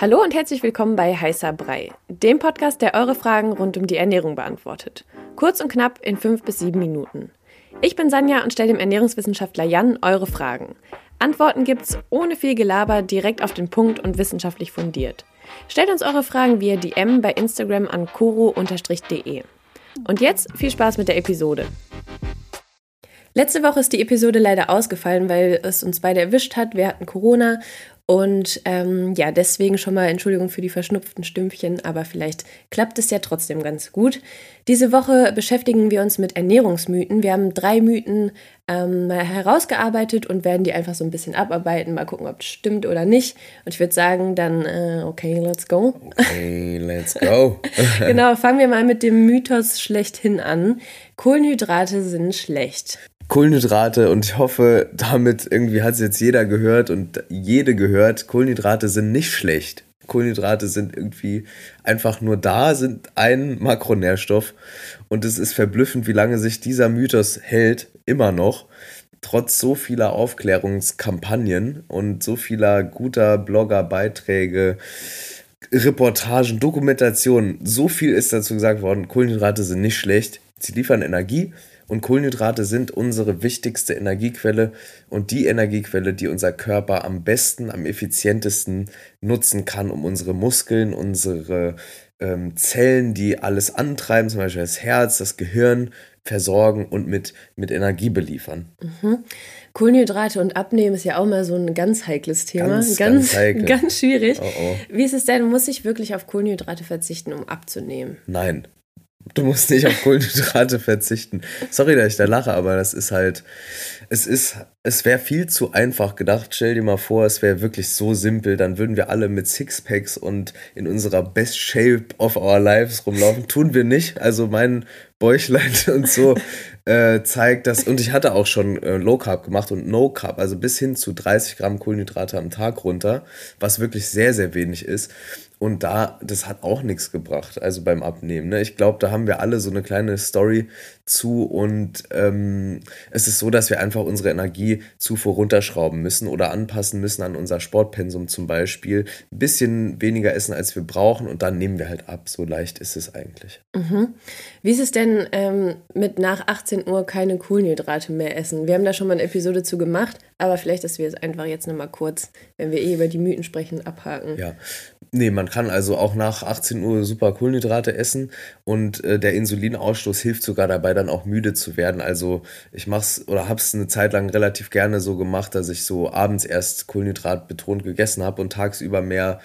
Hallo und herzlich willkommen bei Heißer Brei, dem Podcast, der eure Fragen rund um die Ernährung beantwortet. Kurz und knapp in fünf bis sieben Minuten. Ich bin Sanja und stelle dem Ernährungswissenschaftler Jan eure Fragen. Antworten gibt's ohne viel Gelaber, direkt auf den Punkt und wissenschaftlich fundiert. Stellt uns eure Fragen via DM bei Instagram an koro-de. Und jetzt viel Spaß mit der Episode. Letzte Woche ist die Episode leider ausgefallen, weil es uns beide erwischt hat. Wir hatten Corona und ähm, ja, deswegen schon mal Entschuldigung für die verschnupften Stümpchen, aber vielleicht klappt es ja trotzdem ganz gut. Diese Woche beschäftigen wir uns mit Ernährungsmythen. Wir haben drei Mythen ähm, herausgearbeitet und werden die einfach so ein bisschen abarbeiten, mal gucken, ob es stimmt oder nicht. Und ich würde sagen, dann, äh, okay, let's go. Okay, let's go. genau, fangen wir mal mit dem Mythos schlechthin an. Kohlenhydrate sind schlecht. Kohlenhydrate und ich hoffe, damit irgendwie hat es jetzt jeder gehört und jede gehört, Kohlenhydrate sind nicht schlecht. Kohlenhydrate sind irgendwie einfach nur da, sind ein Makronährstoff und es ist verblüffend, wie lange sich dieser Mythos hält, immer noch, trotz so vieler Aufklärungskampagnen und so vieler guter Blogger-Beiträge. Reportagen, Dokumentationen, so viel ist dazu gesagt worden, Kohlenhydrate sind nicht schlecht, sie liefern Energie, und Kohlenhydrate sind unsere wichtigste Energiequelle und die Energiequelle, die unser Körper am besten, am effizientesten nutzen kann, um unsere Muskeln, unsere ähm, Zellen, die alles antreiben, zum Beispiel das Herz, das Gehirn, versorgen und mit, mit Energie beliefern. Mhm. Kohlenhydrate und Abnehmen ist ja auch mal so ein ganz heikles Thema. Ganz, ganz, heikel. ganz schwierig. Oh, oh. Wie ist es denn, muss ich wirklich auf Kohlenhydrate verzichten, um abzunehmen? Nein, Du musst nicht auf Kohlenhydrate verzichten. Sorry, dass ich da lache, aber das ist halt, es ist, es wäre viel zu einfach gedacht. Stell dir mal vor, es wäre wirklich so simpel, dann würden wir alle mit Sixpacks und in unserer Best Shape of our lives rumlaufen. Tun wir nicht. Also mein Bäuchlein und so äh, zeigt das. Und ich hatte auch schon äh, Low Carb gemacht und No Carb, also bis hin zu 30 Gramm Kohlenhydrate am Tag runter, was wirklich sehr, sehr wenig ist. Und da, das hat auch nichts gebracht, also beim Abnehmen. Ne? Ich glaube, da haben wir alle so eine kleine Story zu und ähm, es ist so, dass wir einfach unsere Energiezufuhr runterschrauben müssen oder anpassen müssen an unser Sportpensum zum Beispiel. Ein bisschen weniger essen, als wir brauchen und dann nehmen wir halt ab. So leicht ist es eigentlich. Mhm. Wie ist es denn ähm, mit nach 18 Uhr keine Kohlenhydrate mehr essen? Wir haben da schon mal eine Episode zu gemacht, aber vielleicht, dass wir es einfach jetzt nochmal kurz, wenn wir eh über die Mythen sprechen, abhaken. Ja, Nee, man kann also auch nach 18 Uhr super Kohlenhydrate essen und äh, der Insulinausstoß hilft sogar dabei, dann auch müde zu werden. Also ich mach's oder hab's eine Zeit lang relativ gerne so gemacht, dass ich so abends erst Kohlenhydrat betont gegessen habe und tagsüber mehr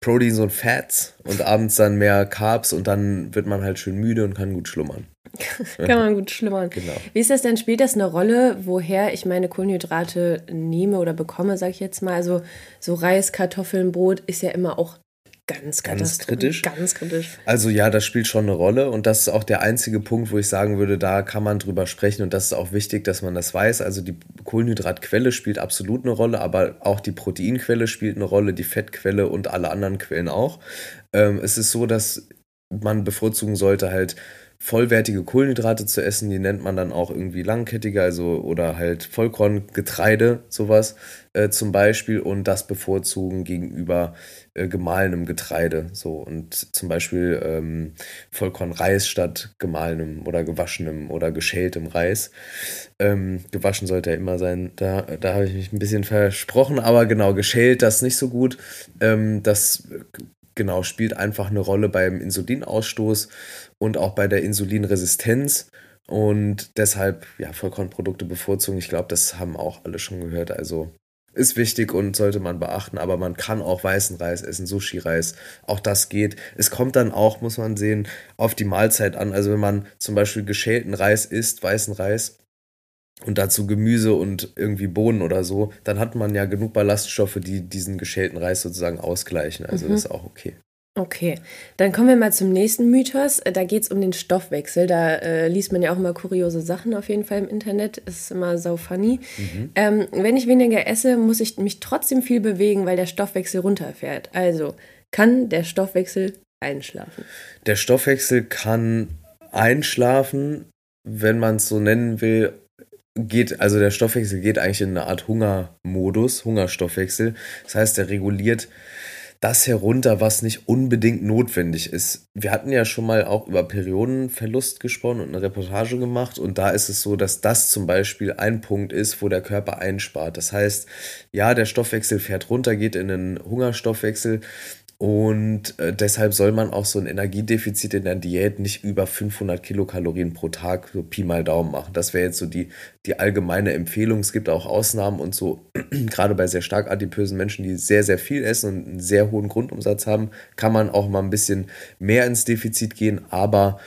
Proteins und Fats und abends dann mehr Carbs und dann wird man halt schön müde und kann gut schlummern. kann man gut schlummern. Genau. Wie ist das denn? Spielt das eine Rolle, woher ich meine Kohlenhydrate nehme oder bekomme, sag ich jetzt mal? Also so Reis, Kartoffeln, Brot ist ja immer auch ganz, ganz kritisch. Ganz kritisch. Also ja, das spielt schon eine Rolle und das ist auch der einzige Punkt, wo ich sagen würde, da kann man drüber sprechen und das ist auch wichtig, dass man das weiß. Also die Kohlenhydratquelle spielt absolut eine Rolle, aber auch die Proteinquelle spielt eine Rolle, die Fettquelle und alle anderen Quellen auch. Ähm, es ist so, dass man bevorzugen sollte halt vollwertige Kohlenhydrate zu essen, die nennt man dann auch irgendwie langkettige, also oder halt Vollkorngetreide, sowas äh, zum Beispiel, und das bevorzugen gegenüber äh, gemahlenem Getreide. So und zum Beispiel ähm, Vollkornreis statt gemahlenem oder gewaschenem oder geschältem Reis. Ähm, gewaschen sollte er immer sein. Da, da habe ich mich ein bisschen versprochen, aber genau, geschält das nicht so gut. Ähm, das genau spielt einfach eine Rolle beim Insulinausstoß und auch bei der Insulinresistenz. Und deshalb, ja, Vollkornprodukte bevorzugen. Ich glaube, das haben auch alle schon gehört. Also ist wichtig und sollte man beachten, aber man kann auch weißen Reis essen, Sushi-Reis, auch das geht. Es kommt dann auch, muss man sehen, auf die Mahlzeit an. Also wenn man zum Beispiel geschälten Reis isst, weißen Reis und dazu Gemüse und irgendwie Bohnen oder so, dann hat man ja genug Ballaststoffe, die diesen geschälten Reis sozusagen ausgleichen. Also mhm. das ist auch okay. Okay, dann kommen wir mal zum nächsten Mythos. Da geht es um den Stoffwechsel. Da äh, liest man ja auch immer kuriose Sachen auf jeden Fall im Internet. Ist immer so funny. Mhm. Ähm, wenn ich weniger esse, muss ich mich trotzdem viel bewegen, weil der Stoffwechsel runterfährt. Also kann der Stoffwechsel einschlafen? Der Stoffwechsel kann einschlafen, wenn man es so nennen will. Geht, also der Stoffwechsel geht eigentlich in eine Art Hungermodus, Hungerstoffwechsel. Das heißt, er reguliert das herunter, was nicht unbedingt notwendig ist. Wir hatten ja schon mal auch über Periodenverlust gesprochen und eine Reportage gemacht und da ist es so, dass das zum Beispiel ein Punkt ist, wo der Körper einspart. Das heißt, ja, der Stoffwechsel fährt runter, geht in den Hungerstoffwechsel, und äh, deshalb soll man auch so ein Energiedefizit in der Diät nicht über 500 Kilokalorien pro Tag, so Pi mal Daumen machen. Das wäre jetzt so die, die allgemeine Empfehlung. Es gibt auch Ausnahmen und so, gerade bei sehr stark adipösen Menschen, die sehr, sehr viel essen und einen sehr hohen Grundumsatz haben, kann man auch mal ein bisschen mehr ins Defizit gehen. Aber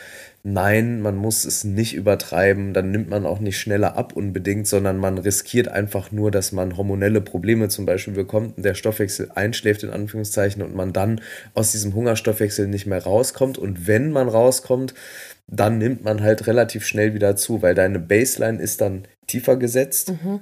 nein, man muss es nicht übertreiben, dann nimmt man auch nicht schneller ab unbedingt, sondern man riskiert einfach nur, dass man hormonelle Probleme zum Beispiel bekommt und der Stoffwechsel einschläft in Anführungszeichen und man dann aus diesem Hungerstoffwechsel nicht mehr rauskommt. Und wenn man rauskommt, dann nimmt man halt relativ schnell wieder zu, weil deine Baseline ist dann tiefer gesetzt. Mhm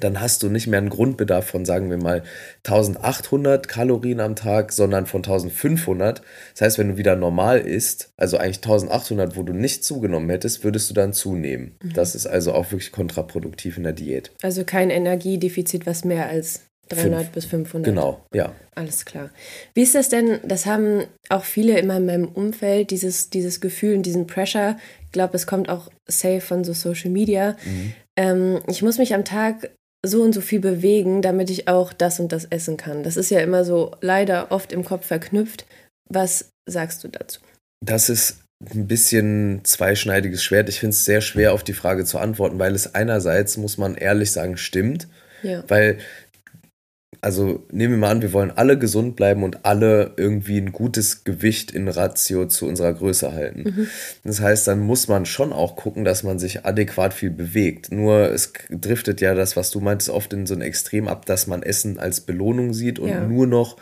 dann hast du nicht mehr einen Grundbedarf von, sagen wir mal, 1800 Kalorien am Tag, sondern von 1500. Das heißt, wenn du wieder normal isst, also eigentlich 1800, wo du nicht zugenommen hättest, würdest du dann zunehmen. Mhm. Das ist also auch wirklich kontraproduktiv in der Diät. Also kein Energiedefizit, was mehr als 300 Fünf. bis 500. Genau, ja. Alles klar. Wie ist das denn? Das haben auch viele immer in meinem Umfeld, dieses, dieses Gefühl und diesen Pressure. Ich glaube, es kommt auch safe von so Social Media. Mhm. Ähm, ich muss mich am Tag so und so viel bewegen, damit ich auch das und das essen kann. Das ist ja immer so leider oft im Kopf verknüpft. Was sagst du dazu? Das ist ein bisschen zweischneidiges Schwert. Ich finde es sehr schwer, auf die Frage zu antworten, weil es einerseits, muss man ehrlich sagen, stimmt. Ja. Weil also nehmen wir mal an, wir wollen alle gesund bleiben und alle irgendwie ein gutes Gewicht in Ratio zu unserer Größe halten. Mhm. Das heißt, dann muss man schon auch gucken, dass man sich adäquat viel bewegt. Nur es driftet ja das, was du meintest, oft in so ein Extrem ab, dass man Essen als Belohnung sieht und ja. nur noch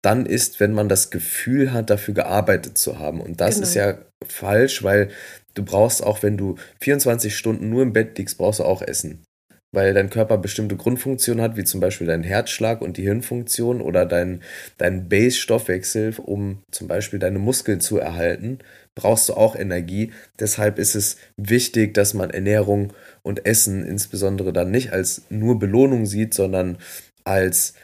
dann isst, wenn man das Gefühl hat, dafür gearbeitet zu haben. Und das genau. ist ja falsch, weil du brauchst auch, wenn du 24 Stunden nur im Bett liegst, brauchst du auch Essen weil dein Körper bestimmte Grundfunktionen hat, wie zum Beispiel dein Herzschlag und die Hirnfunktion oder dein, dein Base-Stoffwechsel, um zum Beispiel deine Muskeln zu erhalten, brauchst du auch Energie. Deshalb ist es wichtig, dass man Ernährung und Essen insbesondere dann nicht als nur Belohnung sieht, sondern als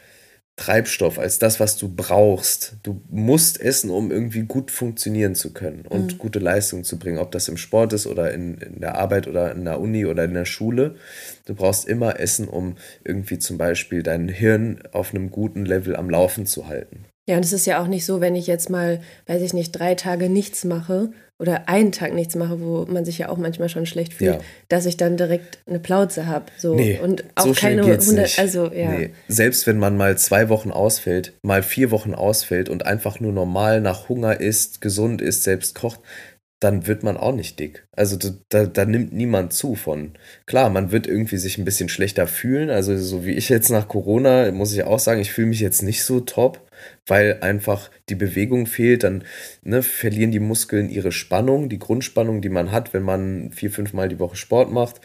Treibstoff, als das, was du brauchst. Du musst essen, um irgendwie gut funktionieren zu können und mhm. gute Leistung zu bringen, ob das im Sport ist oder in, in der Arbeit oder in der Uni oder in der Schule. Du brauchst immer Essen, um irgendwie zum Beispiel dein Hirn auf einem guten Level am Laufen zu halten. Ja, und es ist ja auch nicht so, wenn ich jetzt mal, weiß ich nicht, drei Tage nichts mache oder einen Tag nichts mache, wo man sich ja auch manchmal schon schlecht fühlt, ja. dass ich dann direkt eine Plauze habe. So. Nee, und auch so keine Hunde, also ja. Nee. Selbst wenn man mal zwei Wochen ausfällt, mal vier Wochen ausfällt und einfach nur normal nach Hunger isst, gesund ist, selbst kocht, dann wird man auch nicht dick. Also da, da nimmt niemand zu von. Klar, man wird irgendwie sich ein bisschen schlechter fühlen. Also so wie ich jetzt nach Corona, muss ich auch sagen, ich fühle mich jetzt nicht so top weil einfach die Bewegung fehlt, dann ne, verlieren die Muskeln ihre Spannung, die Grundspannung, die man hat, wenn man vier, fünf Mal die Woche Sport macht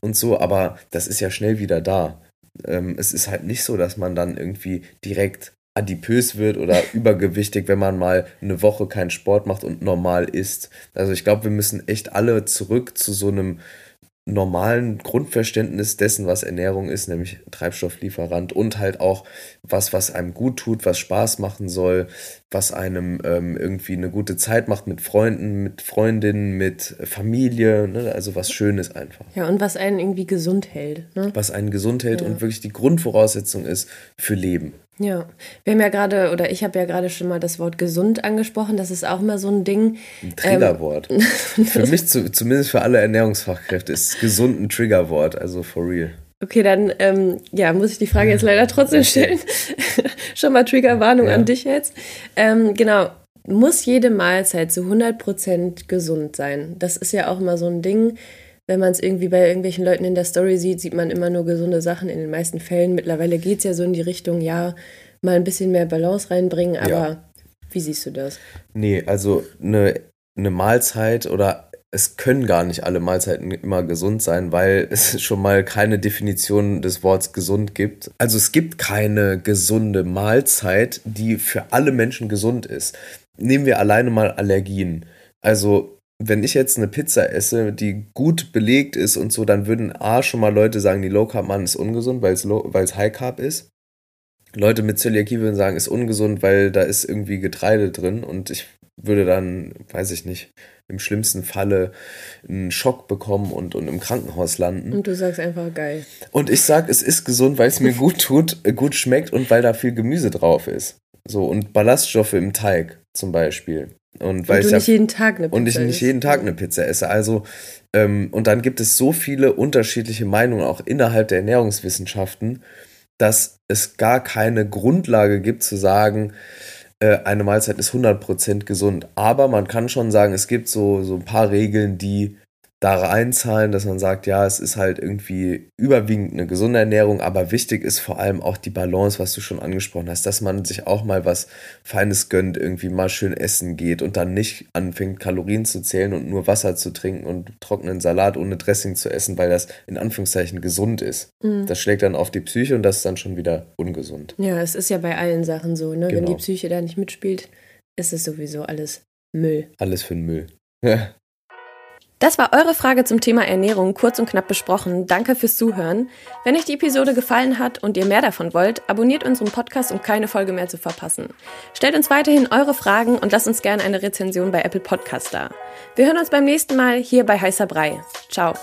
und so, aber das ist ja schnell wieder da. Ähm, es ist halt nicht so, dass man dann irgendwie direkt adipös wird oder übergewichtig, wenn man mal eine Woche keinen Sport macht und normal isst. Also ich glaube, wir müssen echt alle zurück zu so einem normalen Grundverständnis dessen, was Ernährung ist, nämlich Treibstofflieferant und halt auch was, was einem gut tut, was Spaß machen soll, was einem ähm, irgendwie eine gute Zeit macht mit Freunden, mit Freundinnen, mit Familie, ne? also was Schönes einfach. Ja, und was einen irgendwie gesund hält. Ne? Was einen gesund hält ja. und wirklich die Grundvoraussetzung ist für Leben. Ja, wir haben ja gerade, oder ich habe ja gerade schon mal das Wort gesund angesprochen. Das ist auch mal so ein Ding. Ein Triggerwort. Ähm, für mich, zu, zumindest für alle Ernährungsfachkräfte, ist gesund ein Triggerwort, also for real. Okay, dann ähm, ja, muss ich die Frage jetzt leider trotzdem stellen. schon mal Triggerwarnung ja. an dich jetzt. Ähm, genau, muss jede Mahlzeit zu 100% gesund sein? Das ist ja auch immer so ein Ding wenn man es irgendwie bei irgendwelchen Leuten in der Story sieht, sieht man immer nur gesunde Sachen in den meisten Fällen. Mittlerweile geht es ja so in die Richtung, ja, mal ein bisschen mehr Balance reinbringen, aber ja. wie siehst du das? Nee, also eine, eine Mahlzeit oder es können gar nicht alle Mahlzeiten immer gesund sein, weil es schon mal keine Definition des Wortes gesund gibt. Also es gibt keine gesunde Mahlzeit, die für alle Menschen gesund ist. Nehmen wir alleine mal Allergien. Also wenn ich jetzt eine Pizza esse, die gut belegt ist und so, dann würden A schon mal Leute sagen, die Low Carb Mann ist ungesund, weil es High Carb ist. Leute mit Zöliakie würden sagen, ist ungesund, weil da ist irgendwie Getreide drin und ich würde dann, weiß ich nicht, im schlimmsten Falle einen Schock bekommen und, und im Krankenhaus landen. Und du sagst einfach geil. Und ich sag, es ist gesund, weil es mir gut tut, äh, gut schmeckt und weil da viel Gemüse drauf ist. So, und Ballaststoffe im Teig zum Beispiel. Und, weil und du ich nicht jeden Tag eine Pizza Und ich isst. nicht jeden Tag eine Pizza esse. Also, ähm, und dann gibt es so viele unterschiedliche Meinungen auch innerhalb der Ernährungswissenschaften, dass es gar keine Grundlage gibt zu sagen, äh, eine Mahlzeit ist 100% gesund. Aber man kann schon sagen, es gibt so, so ein paar Regeln, die da einzahlen, dass man sagt, ja, es ist halt irgendwie überwiegend eine gesunde Ernährung, aber wichtig ist vor allem auch die Balance, was du schon angesprochen hast, dass man sich auch mal was Feines gönnt, irgendwie mal schön essen geht und dann nicht anfängt, Kalorien zu zählen und nur Wasser zu trinken und trockenen Salat ohne Dressing zu essen, weil das in Anführungszeichen gesund ist. Mhm. Das schlägt dann auf die Psyche und das ist dann schon wieder ungesund. Ja, es ist ja bei allen Sachen so, ne? Genau. Wenn die Psyche da nicht mitspielt, ist es sowieso alles Müll. Alles für den Müll. Das war eure Frage zum Thema Ernährung kurz und knapp besprochen. Danke fürs Zuhören. Wenn euch die Episode gefallen hat und ihr mehr davon wollt, abonniert unseren Podcast, um keine Folge mehr zu verpassen. Stellt uns weiterhin eure Fragen und lasst uns gerne eine Rezension bei Apple Podcast da. Wir hören uns beim nächsten Mal hier bei Heißer Brei. Ciao.